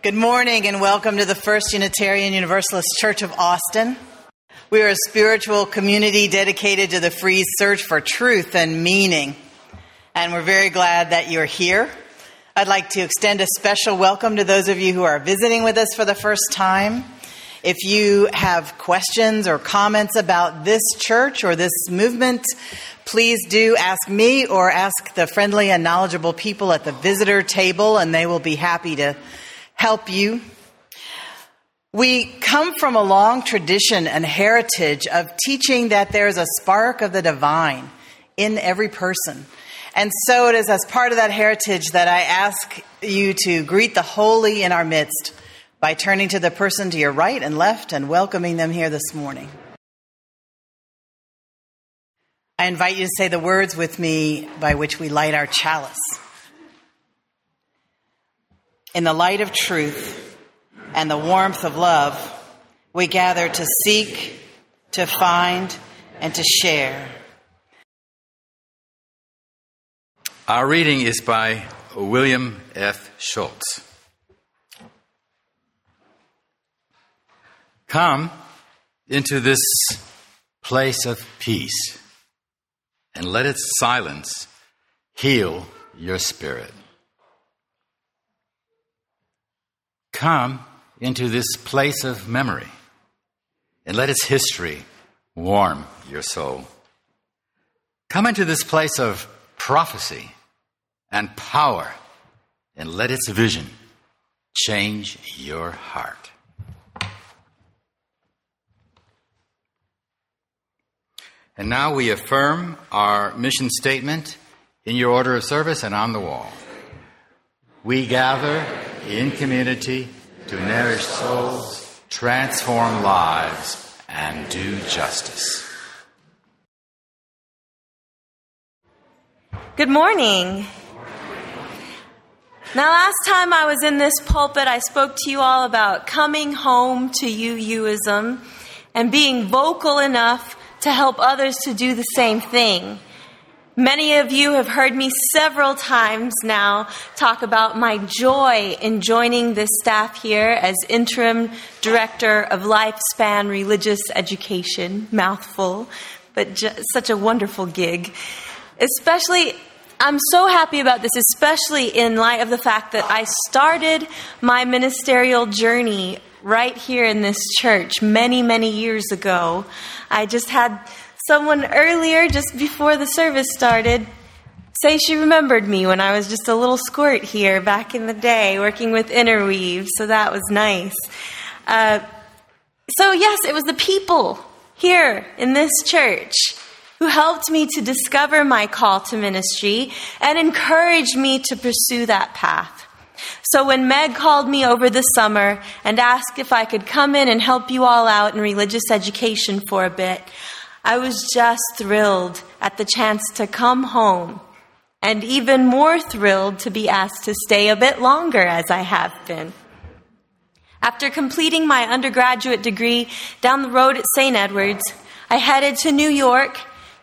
Good morning and welcome to the First Unitarian Universalist Church of Austin. We are a spiritual community dedicated to the free search for truth and meaning. And we're very glad that you're here. I'd like to extend a special welcome to those of you who are visiting with us for the first time. If you have questions or comments about this church or this movement, please do ask me or ask the friendly and knowledgeable people at the visitor table, and they will be happy to help you. We come from a long tradition and heritage of teaching that there's a spark of the divine in every person. And so it is as part of that heritage that I ask you to greet the holy in our midst by turning to the person to your right and left and welcoming them here this morning. I invite you to say the words with me by which we light our chalice in the light of truth and the warmth of love, we gather to seek, to find, and to share. Our reading is by William F. Schulz. Come into this place of peace and let its silence heal your spirit. Come into this place of memory and let its history warm your soul. Come into this place of prophecy and power and let its vision change your heart. And now we affirm our mission statement in your order of service and on the wall. We gather in community to nourish souls, transform lives, and do justice. Good morning. Now, last time I was in this pulpit, I spoke to you all about coming home to UUism and being vocal enough to help others to do the same thing. Many of you have heard me several times now talk about my joy in joining this staff here as interim director of lifespan religious education. Mouthful, but such a wonderful gig. Especially, I'm so happy about this, especially in light of the fact that I started my ministerial journey right here in this church many, many years ago. I just had someone earlier, just before the service started, say she remembered me when I was just a little squirt here back in the day working with Interweave, so that was nice. Uh, so, yes, it was the people here in this church who helped me to discover my call to ministry and encouraged me to pursue that path. So when Meg called me over the summer and asked if I could come in and help you all out in religious education for a bit, I was just thrilled at the chance to come home and even more thrilled to be asked to stay a bit longer as I have been. After completing my undergraduate degree down the road at St. Edward's, I headed to New York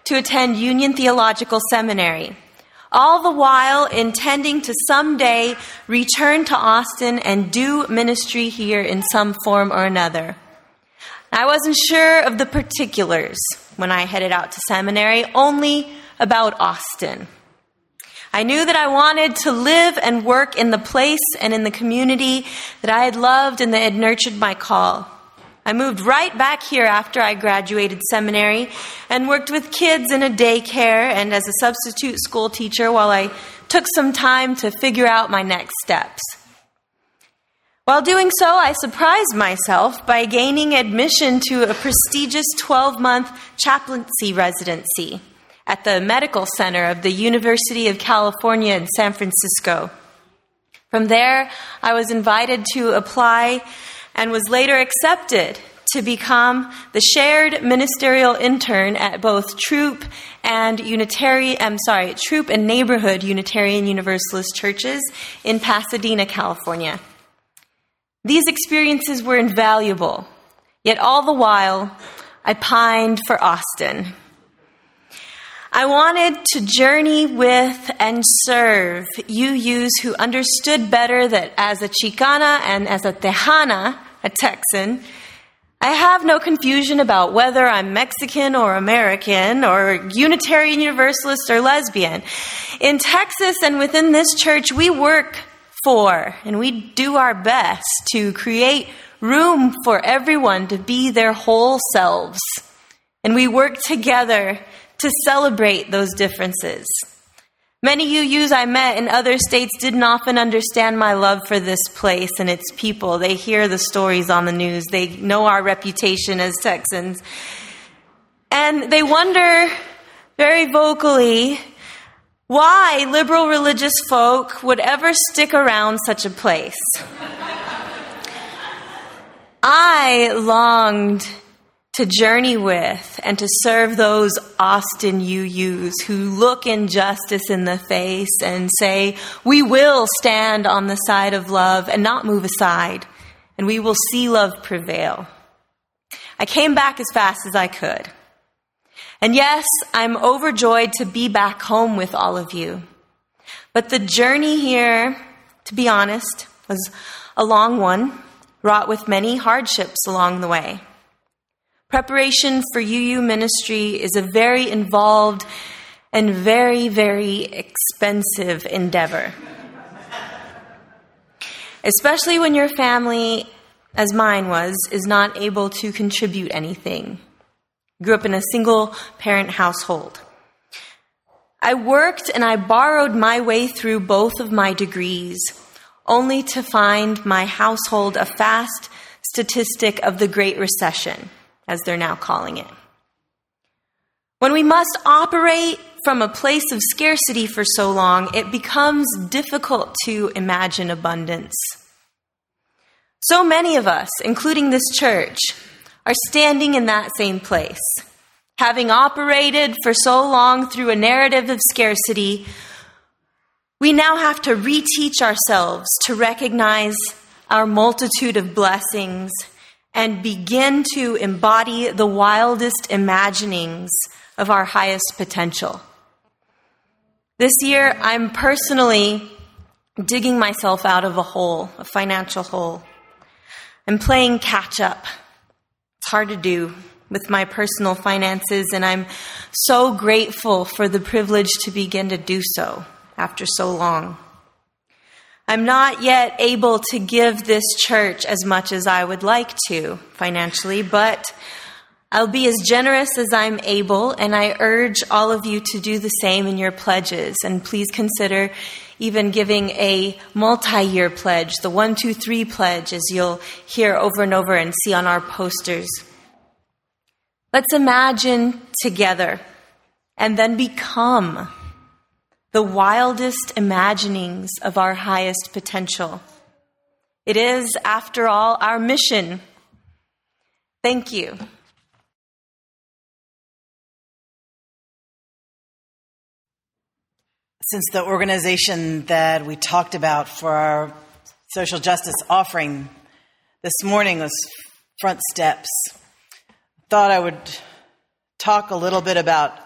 to attend Union Theological Seminary, all the while intending to someday return to Austin and do ministry here in some form or another. I wasn't sure of the particulars when I headed out to seminary, only about Austin. I knew that I wanted to live and work in the place and in the community that I had loved and that had nurtured my call. I moved right back here after I graduated seminary and worked with kids in a daycare and as a substitute school teacher while I took some time to figure out my next steps. While doing so, I surprised myself by gaining admission to a prestigious 12 month chaplaincy residency at the Medical Center of the University of California in San Francisco. From there, I was invited to apply and was later accepted to become the shared ministerial intern at both Throop and Unitarian, I'm sorry, Throop and Neighborhood Unitarian Universalist churches in Pasadena, California. These experiences were invaluable, yet all the while, I pined for Austin. I wanted to journey with and serve UUs who understood better that as a Chicana and as a Tejana, a Texan, I have no confusion about whether I'm Mexican or American or Unitarian Universalist or lesbian. In Texas and within this church, we work for and we do our best to create room for everyone to be their whole selves. And we work together to celebrate those differences. Many UUs I met in other states didn't often understand my love for this place and its people. They hear the stories on the news, they know our reputation as Texans. And they wonder very vocally why liberal religious folk would ever stick around such a place. I longed to journey with and to serve those Austin UUs who look injustice in the face and say, We will stand on the side of love and not move aside, and we will see love prevail. I came back as fast as I could. And yes, I'm overjoyed to be back home with all of you. But the journey here, to be honest, was a long one, wrought with many hardships along the way. Preparation for UU ministry is a very involved and very, very expensive endeavor. Especially when your family, as mine was, is not able to contribute anything. Grew up in a single parent household. I worked and I borrowed my way through both of my degrees, only to find my household a fast statistic of the Great Recession as they're now calling it. When we must operate from a place of scarcity for so long, it becomes difficult to imagine abundance. So many of us, including this church, are standing in that same place. Having operated for so long through a narrative of scarcity, we now have to reteach ourselves to recognize our multitude of blessings and begin to embody the wildest imaginings of our highest potential. This year, I'm personally digging myself out of a hole, a financial hole. I'm playing catch up. It's hard to do with my personal finances, and I'm so grateful for the privilege to begin to do so after so long. I'm not yet able to give this church as much as I would like to financially, but I'll be as generous as I'm able, and I urge all of you to do the same in your pledges. And please consider even giving a multi year pledge, the one, two, three pledge, as you'll hear over and over and see on our posters. Let's imagine together and then become the wildest imaginings of our highest potential. It is, after all, our mission. Thank you. Since the organization that we talked about for our social justice offering this morning was Front Steps, I thought I would talk a little bit about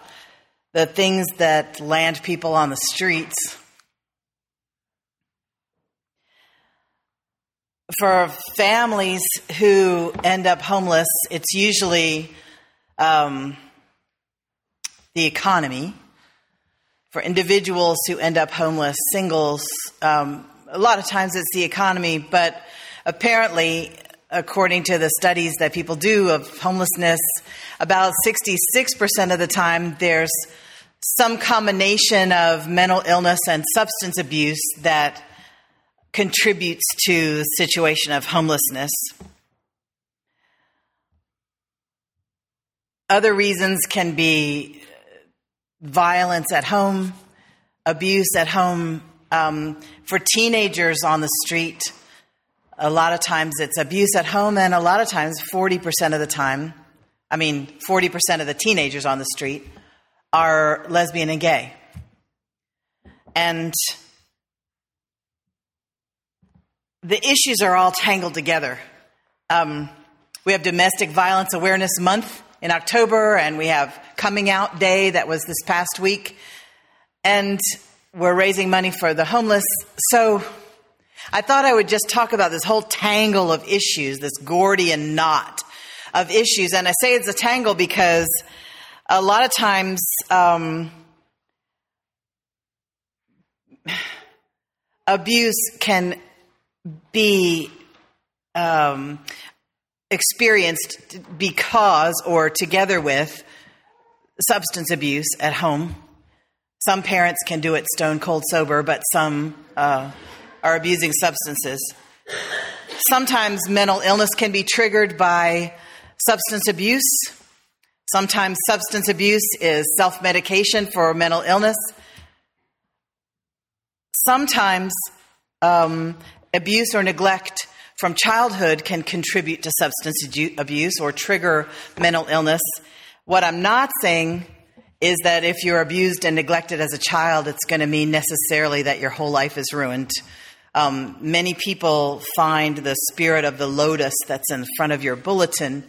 the things that land people on the streets. For families who end up homeless, it's usually um, the economy. For individuals who end up homeless, singles, um, a lot of times it's the economy, but apparently according to the studies that people do of homelessness, about 66% of the time there's some combination of mental illness and substance abuse that contributes to the situation of homelessness. Other reasons can be violence at home, abuse at home. Um, for teenagers on the street, a lot of times it's abuse at home, and a lot of times, 40% of the time, I mean, 40% of the teenagers on the street are lesbian and gay. And the issues are all tangled together. Um, we have Domestic Violence Awareness Month in October, and we have Coming Out Day that was this past week, and we're raising money for the homeless. So I thought I would just talk about this whole tangle of issues, this Gordian knot of issues. And I say it's a tangle because a lot of times, um, abuse can be um, experienced because or together with substance abuse at home. Some parents can do it stone cold sober, but some uh, are abusing substances. Sometimes mental illness can be triggered by substance abuse. Sometimes substance abuse is self medication for mental illness. Sometimes um, abuse or neglect from childhood can contribute to substance abuse or trigger mental illness. What I'm not saying is that if you're abused and neglected as a child, it's going to mean necessarily that your whole life is ruined. Um, many people find the spirit of the lotus that's in front of your bulletin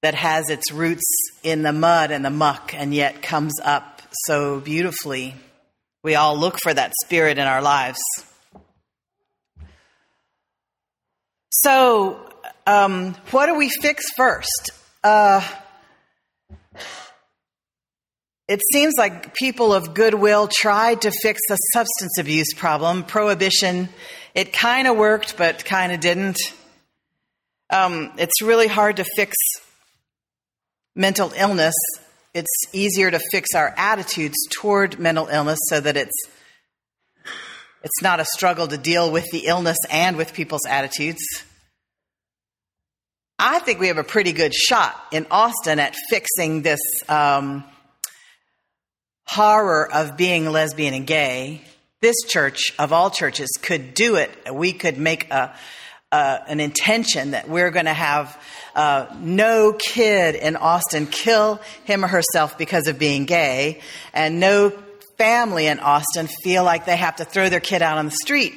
that has its roots in the mud and the muck and yet comes up so beautifully. We all look for that spirit in our lives. So, um, what do we fix first? Uh, it seems like people of goodwill tried to fix the substance abuse problem. Prohibition, it kind of worked, but kind of didn't. Um, it's really hard to fix mental illness. It's easier to fix our attitudes toward mental illness so that it's it's not a struggle to deal with the illness and with people's attitudes. I think we have a pretty good shot in Austin at fixing this um, horror of being lesbian and gay, this church of all churches could do it. We could make a, an intention that we're going to have uh, no kid in Austin kill him or herself because of being gay, and no family in Austin feel like they have to throw their kid out on the street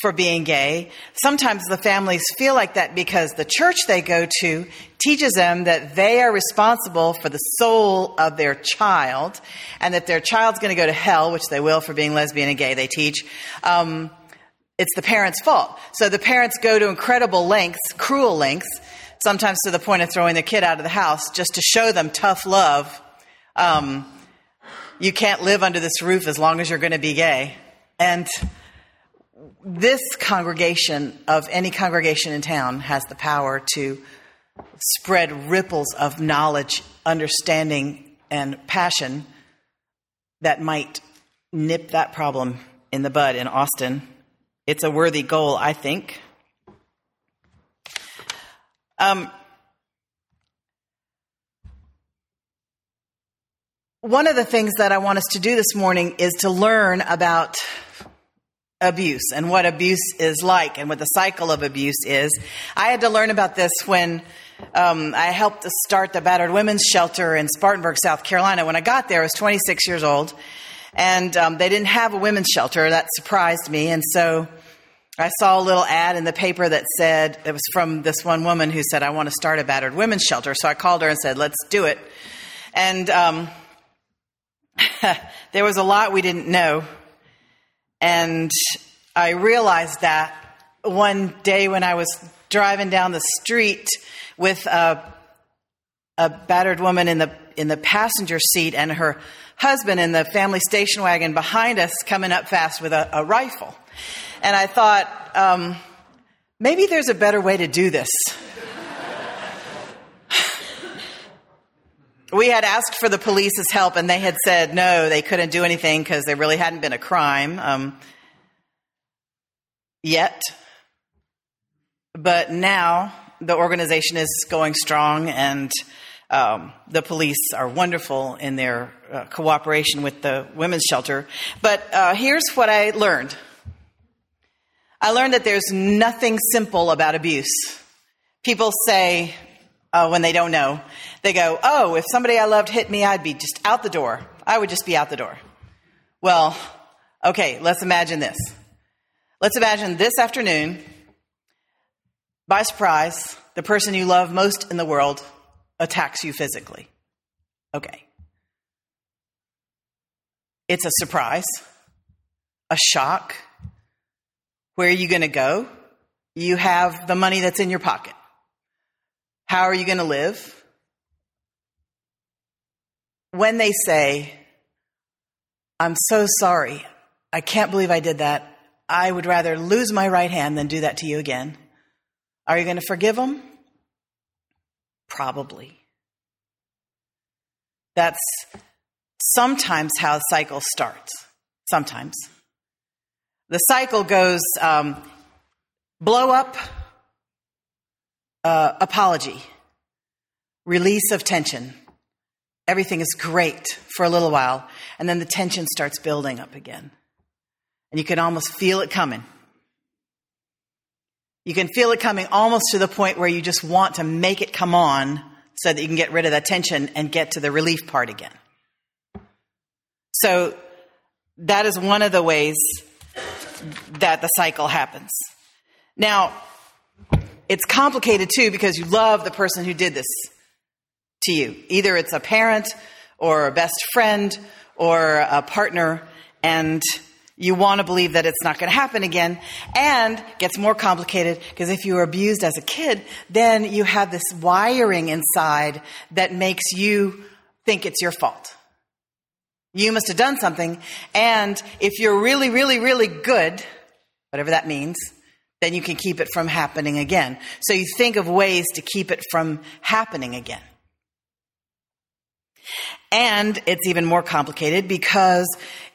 for being gay. Sometimes the families feel like that because the church they go to teaches them that they are responsible for the soul of their child and that their child's going to go to hell, which they will for being lesbian and gay, they teach. Um, it's the parents' fault. So the parents go to incredible lengths, cruel lengths, sometimes to the point of throwing their kid out of the house just to show them tough love. Um, you can't live under this roof as long as you're going to be gay. And this congregation of any congregation in town has the power to spread ripples of knowledge, understanding, and passion that might nip that problem in the bud in Austin. It's a worthy goal, I think. Um, one of the things that I want us to do this morning is to learn about abuse and what abuse is like and what the cycle of abuse is. I had to learn about this when um, I helped to start the battered women's shelter in Spartanburg, South Carolina. When I got there, I was 26 years old, and um, they didn't have a women's shelter. That surprised me, and so I saw a little ad in the paper that said it was from this one woman who said, "I want to start a battered women's shelter." So I called her and said, "Let's do it." And um, there was a lot we didn't know and I realized that one day when I was driving down the street with a, a battered woman in the, in the passenger seat and her husband in the family station wagon behind us coming up fast with a, a rifle. And I thought, um, maybe there's a better way to do this. We had asked for the police's help, and they had said no, they couldn't do anything because there really hadn't been a crime um, yet. But now the organization is going strong, and um, the police are wonderful in their uh, cooperation with the women's shelter. But uh, here's what I learned I learned that there's nothing simple about abuse. People say, uh, when they don't know. They go, Oh, if somebody I loved hit me, I'd be just out the door. I would just be out the door. Well, okay, let's imagine this. Let's imagine this afternoon, by surprise, the person you love most in the world attacks you physically. Okay. It's a surprise, a shock. Where are you going to go? You have the money that's in your pocket. How are you going to live? When they say, I'm so sorry, I can't believe I did that, I would rather lose my right hand than do that to you again. Are you going to forgive them? Probably. That's sometimes how the cycle starts. Sometimes. The cycle goes um, blow up, uh, apology, release of tension. Everything is great for a little while, and then the tension starts building up again. And you can almost feel it coming. You can feel it coming almost to the point where you just want to make it come on so that you can get rid of that tension and get to the relief part again. So that is one of the ways that the cycle happens. Now, it's complicated too because you love the person who did this to you. Either it's a parent or a best friend or a partner, and you want to believe that it's not going to happen again. And gets more complicated because if you were abused as a kid, then you have this wiring inside that makes you think it's your fault. You must have done something. And if you're really, really, really good, whatever that means, then you can keep it from happening again. So you think of ways to keep it from happening again. And it's even more complicated because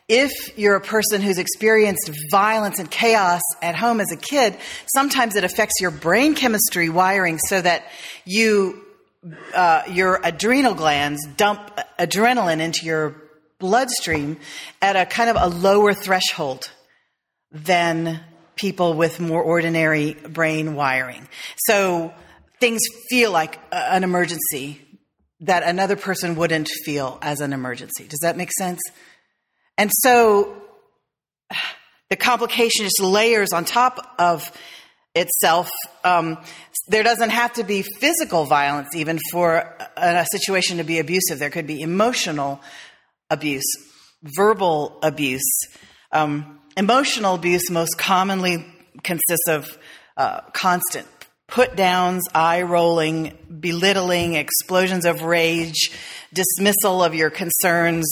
if you're a person who's experienced violence and chaos at home as a kid, sometimes it affects your brain chemistry wiring so that you, uh, your adrenal glands dump adrenaline into your bloodstream at a kind of a lower threshold than people with more ordinary brain wiring. So things feel like an emergency that another person wouldn't feel as an emergency. Does that make sense? And so the complication just layers on top of itself. Um, there doesn't have to be physical violence even for a, a situation to be abusive. There could be emotional abuse, verbal abuse. Um, emotional abuse most commonly consists of uh, constant put downs, eye rolling, belittling, explosions of rage, dismissal of your concerns,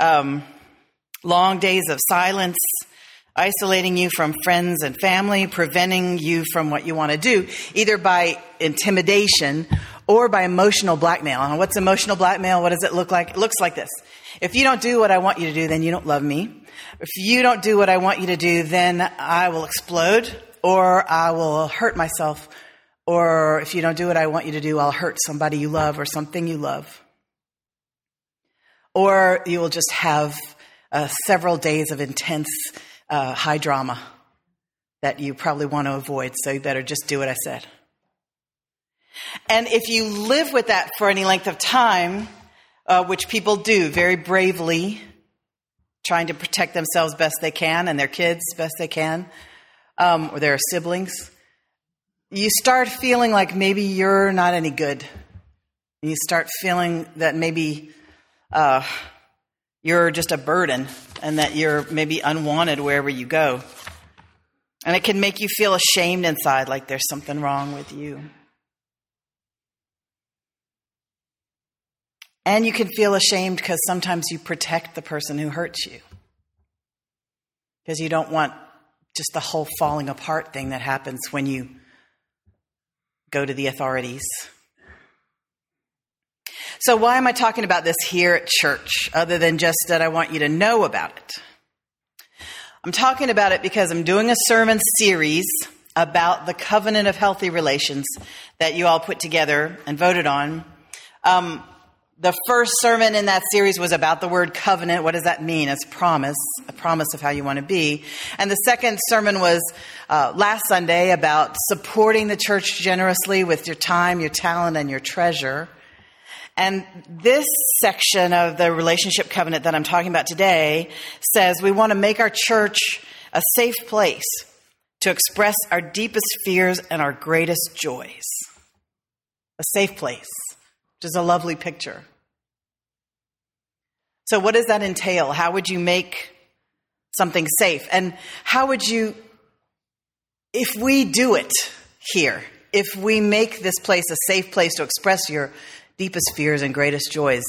um, long days of silence, isolating you from friends and family, preventing you from what you want to do, either by intimidation or by emotional blackmail. And what's emotional blackmail? What does it look like? It looks like this. If you don't do what I want you to do, then you don't love me. If you don't do what I want you to do, then I will explode or I will hurt myself. Or if you don't do what I want you to do, I'll hurt somebody you love or something you love. Or you will just have uh, several days of intense uh, high drama that you probably want to avoid, so you better just do what I said. And if you live with that for any length of time, uh, which people do very bravely, trying to protect themselves best they can and their kids best they can, um, or their siblings, you start feeling like maybe you're not any good. You start feeling that maybe uh, you're just a burden and that you're maybe unwanted wherever you go. And it can make you feel ashamed inside, like there's something wrong with you. And you can feel ashamed because sometimes you protect the person who hurts you. Because you don't want just the whole falling apart thing that happens when you go to the authorities. So, why am I talking about this here at church, other than just that I want you to know about it? I'm talking about it because I'm doing a sermon series about the covenant of healthy relations that you all put together and voted on. Um, the first sermon in that series was about the word covenant. What does that mean? It's promise, a promise of how you want to be. And the second sermon was uh, last Sunday about supporting the church generously with your time, your talent, and your treasure. And this section of the relationship covenant that I'm talking about today says we want to make our church a safe place to express our deepest fears and our greatest joys. A safe place which is a lovely picture. So, what does that entail? How would you make something safe? And how would you, if we do it here, if we make this place a safe place to express your deepest fears and greatest joys,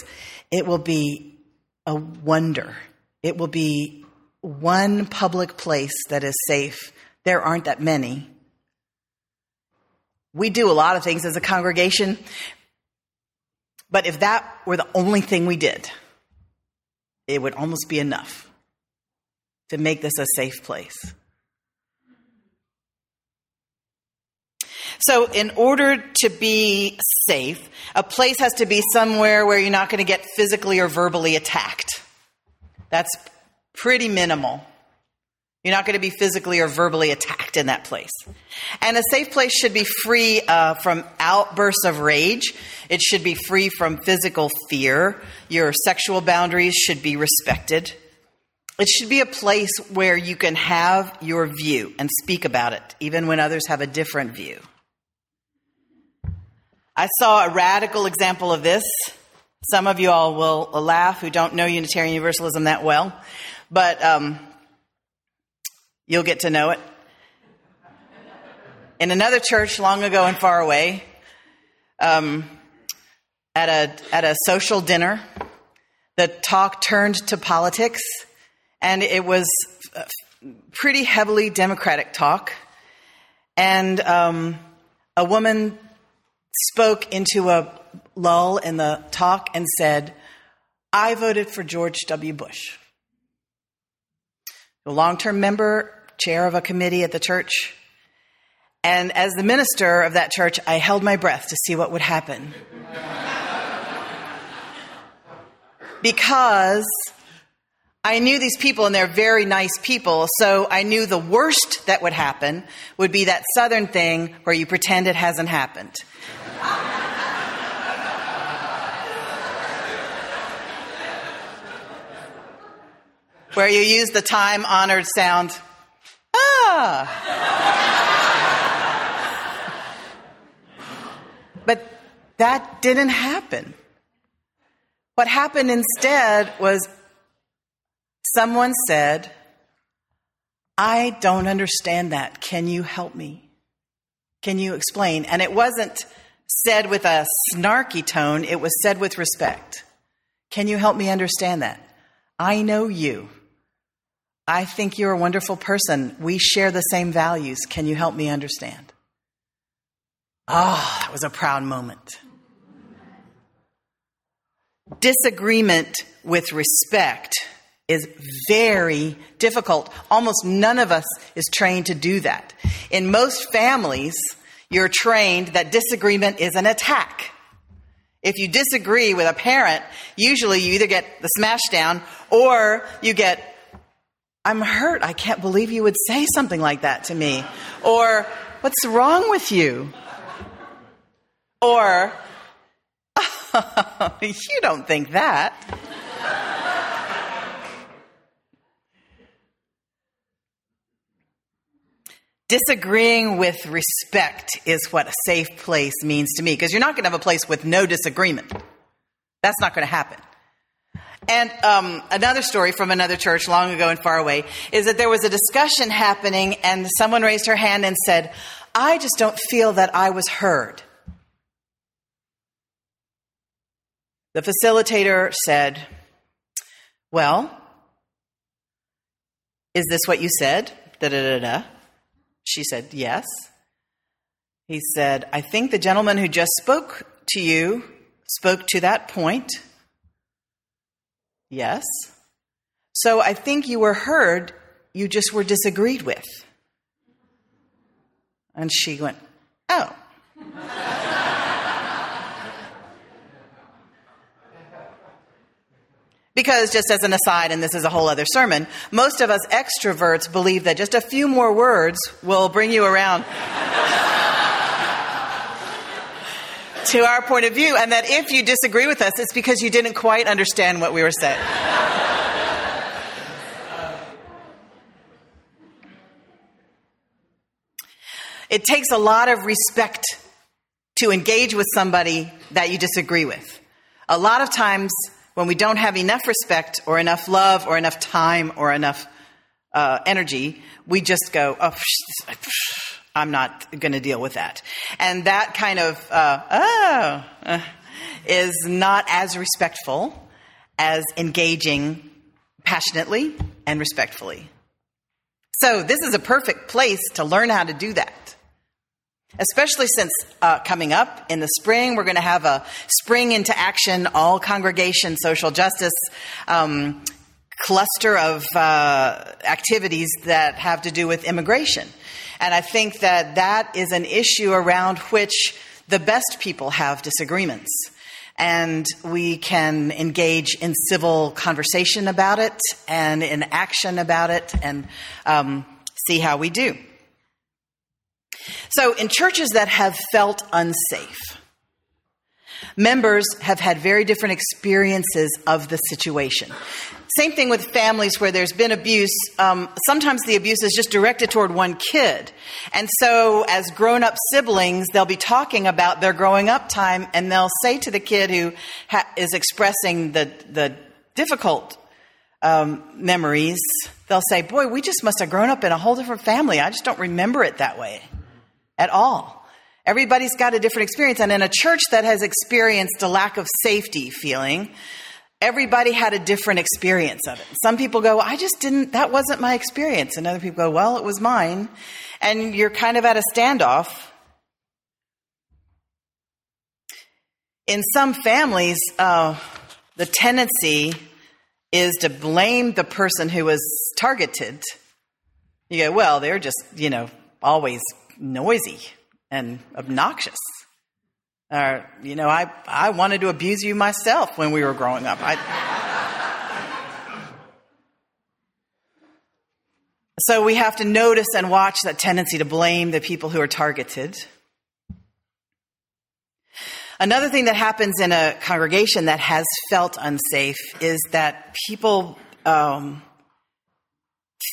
it will be a wonder. It will be one public place that is safe. There aren't that many. We do a lot of things as a congregation, but if that were the only thing we did, it would almost be enough to make this a safe place. So, in order to be safe, a place has to be somewhere where you're not going to get physically or verbally attacked. That's pretty minimal. You're not going to be physically or verbally attacked in that place. And a safe place should be free uh, from outbursts of rage. It should be free from physical fear. Your sexual boundaries should be respected. It should be a place where you can have your view and speak about it, even when others have a different view. I saw a radical example of this. Some of you all will laugh who don't know Unitarian Universalism that well, but um, You'll get to know it. In another church long ago and far away, um, at, a, at a social dinner, the talk turned to politics, and it was pretty heavily Democratic talk. And um, a woman spoke into a lull in the talk and said, I voted for George W. Bush. A long term member chair of a committee at the church. And as the minister of that church, I held my breath to see what would happen. because I knew these people and they're very nice people, so I knew the worst that would happen would be that southern thing where you pretend it hasn't happened. where you use the time honored sound but that didn't happen. What happened instead was someone said, I don't understand that. Can you help me? Can you explain? And it wasn't said with a snarky tone, it was said with respect. Can you help me understand that? I know you. I think you're a wonderful person. We share the same values. Can you help me understand? Oh, that was a proud moment. Disagreement with respect is very difficult. Almost none of us is trained to do that. In most families, you're trained that disagreement is an attack. If you disagree with a parent, usually you either get the smash down or you get I'm hurt. I can't believe you would say something like that to me. Or, what's wrong with you? Or, you don't think that. Disagreeing with respect is what a safe place means to me, because you're not going to have a place with no disagreement. That's not going to happen. And um, another story from another church long ago and far away is that there was a discussion happening, and someone raised her hand and said, I just don't feel that I was heard. The facilitator said, Well, is this what you said? Da da da da. She said, Yes. He said, I think the gentleman who just spoke to you spoke to that point. Yes. So I think you were heard, you just were disagreed with. And she went, Oh. Because, just as an aside, and this is a whole other sermon, most of us extroverts believe that just a few more words will bring you around. To our point of view, and that if you disagree with us, it's because you didn't quite understand what we were saying. it takes a lot of respect to engage with somebody that you disagree with. A lot of times, when we don't have enough respect or enough love or enough time or enough uh, energy, we just go, oh, I'm not going to deal with that. And that kind of, uh, oh, uh, is not as respectful as engaging passionately and respectfully. So, this is a perfect place to learn how to do that. Especially since uh, coming up in the spring, we're going to have a spring into action, all congregation social justice um, cluster of uh, activities that have to do with immigration. And I think that that is an issue around which the best people have disagreements. And we can engage in civil conversation about it and in action about it and um, see how we do. So, in churches that have felt unsafe, members have had very different experiences of the situation. Same thing with families where there's been abuse. Um, sometimes the abuse is just directed toward one kid. And so, as grown up siblings, they'll be talking about their growing up time and they'll say to the kid who ha- is expressing the, the difficult um, memories, they'll say, Boy, we just must have grown up in a whole different family. I just don't remember it that way at all. Everybody's got a different experience. And in a church that has experienced a lack of safety feeling, everybody had a different experience of it. Some people go, I just didn't, that wasn't my experience. And other people go, well, it was mine. And you're kind of at a standoff. In some families, uh, the tendency is to blame the person who was targeted. You go, well, they're just, you know, always noisy and obnoxious. Or, you know, I, I wanted to abuse you myself when we were growing up. I, so we have to notice and watch that tendency to blame the people who are targeted. Another thing that happens in a congregation that has felt unsafe is that people um,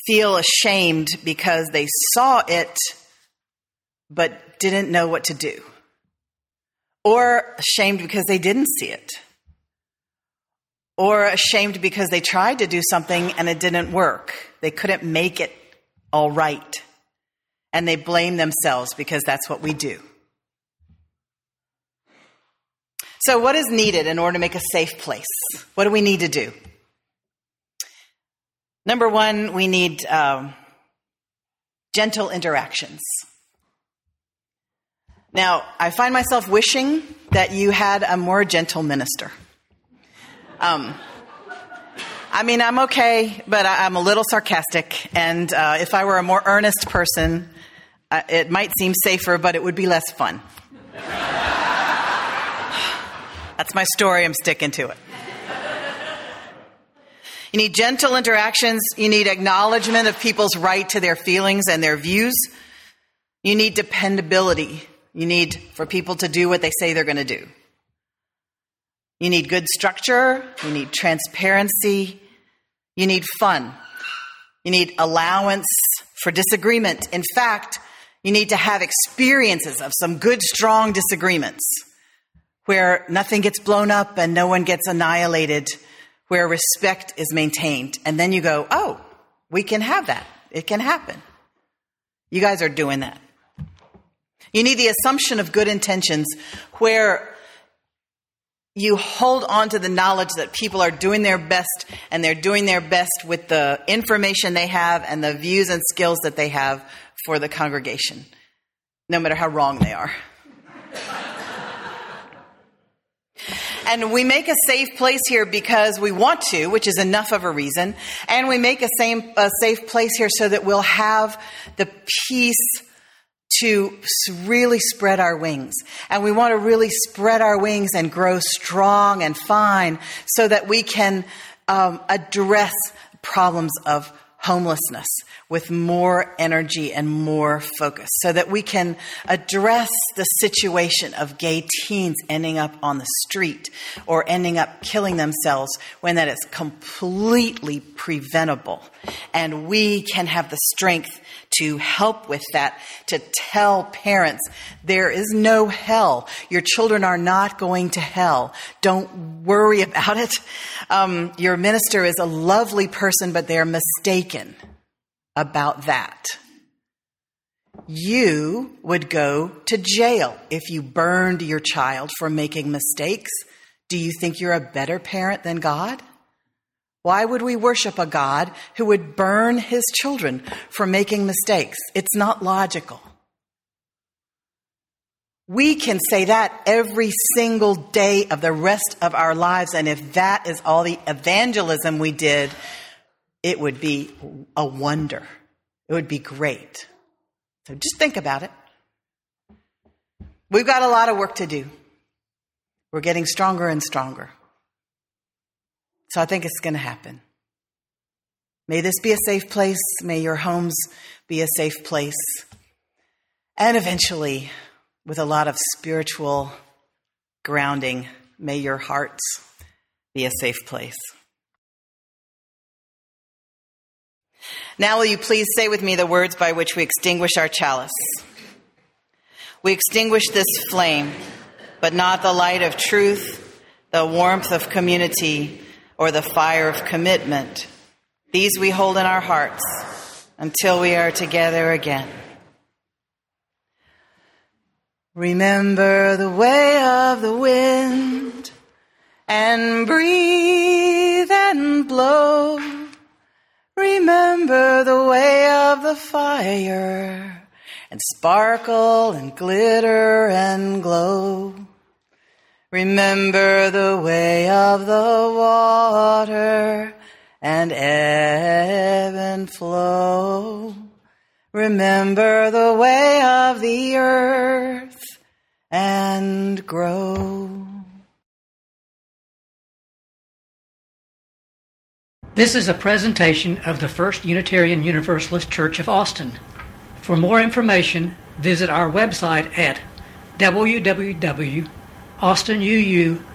feel ashamed because they saw it but didn't know what to do or ashamed because they didn't see it, or ashamed because they tried to do something and it didn't work. They couldn't make it all right. And they blame themselves because that's what we do. So, what is needed in order to make a safe place? What do we need to do? Number one, we need um, gentle interactions. Now, I find myself wishing that you had a more gentle minister. Um, I mean, I'm okay, but I, am a little sarcastic. And uh, if I were a more earnest person, uh, it might seem safer, but it would be less fun. That's my story. I'm sticking to it. You need gentle interactions. You need acknowledgement of people's right to their feelings and their views. You need dependability. You need for people to do what they say they're going to do. You need good structure. You need transparency. You need fun. You need allowance for disagreement. In fact, you need to have experiences of some good, strong disagreements where nothing gets blown up and no one gets annihilated, where respect is maintained. And then you go, oh, we can have that. It can happen. You guys are doing that. You need the assumption of good intentions where you hold on to the knowledge that people are doing their best and they're doing their best with the information they have and the views and skills that they have for the congregation, no matter how wrong they are. and we make a safe place here because we want to, which is enough of a reason. And we make a, same, a safe place here so that we'll have the peace to really spread our wings. And we want to really spread our wings and grow strong and fine so that we can um, address problems of homelessness with more energy and more focus so that we can address the situation of gay teens ending up on the street or ending up killing themselves when that is completely preventable. And we can have the strength to help with that, to tell parents there is no hell. Your children are not going to hell. Don't worry about it. Um, your minister is a lovely person, but they're mistaken about that. You would go to jail if you burned your child for making mistakes. Do you think you're a better parent than God? Why would we worship a God who would burn his children for making mistakes? It's not logical. We can say that every single day of the rest of our lives. And if that is all the evangelism we did, it would be a wonder. It would be great. So just think about it. We've got a lot of work to do. We're getting stronger and stronger. So I think it's going to happen. May this be a safe place. May your homes be a safe place. And eventually, with a lot of spiritual grounding, may your hearts be a safe place. Now, will you please say with me the words by which we extinguish our chalice? We extinguish this flame, but not the light of truth, the warmth of community or the fire of commitment. These we hold in our hearts until we are together again. Remember the way of the wind and breathe and blow. Remember the way of the fire and sparkle and glitter and glow. Remember the way of the water and ebb and flow. Remember the way of the earth and grow. This is a presentation of the First Unitarian Universalist Church of Austin. For more information, visit our website at www austinuu.org.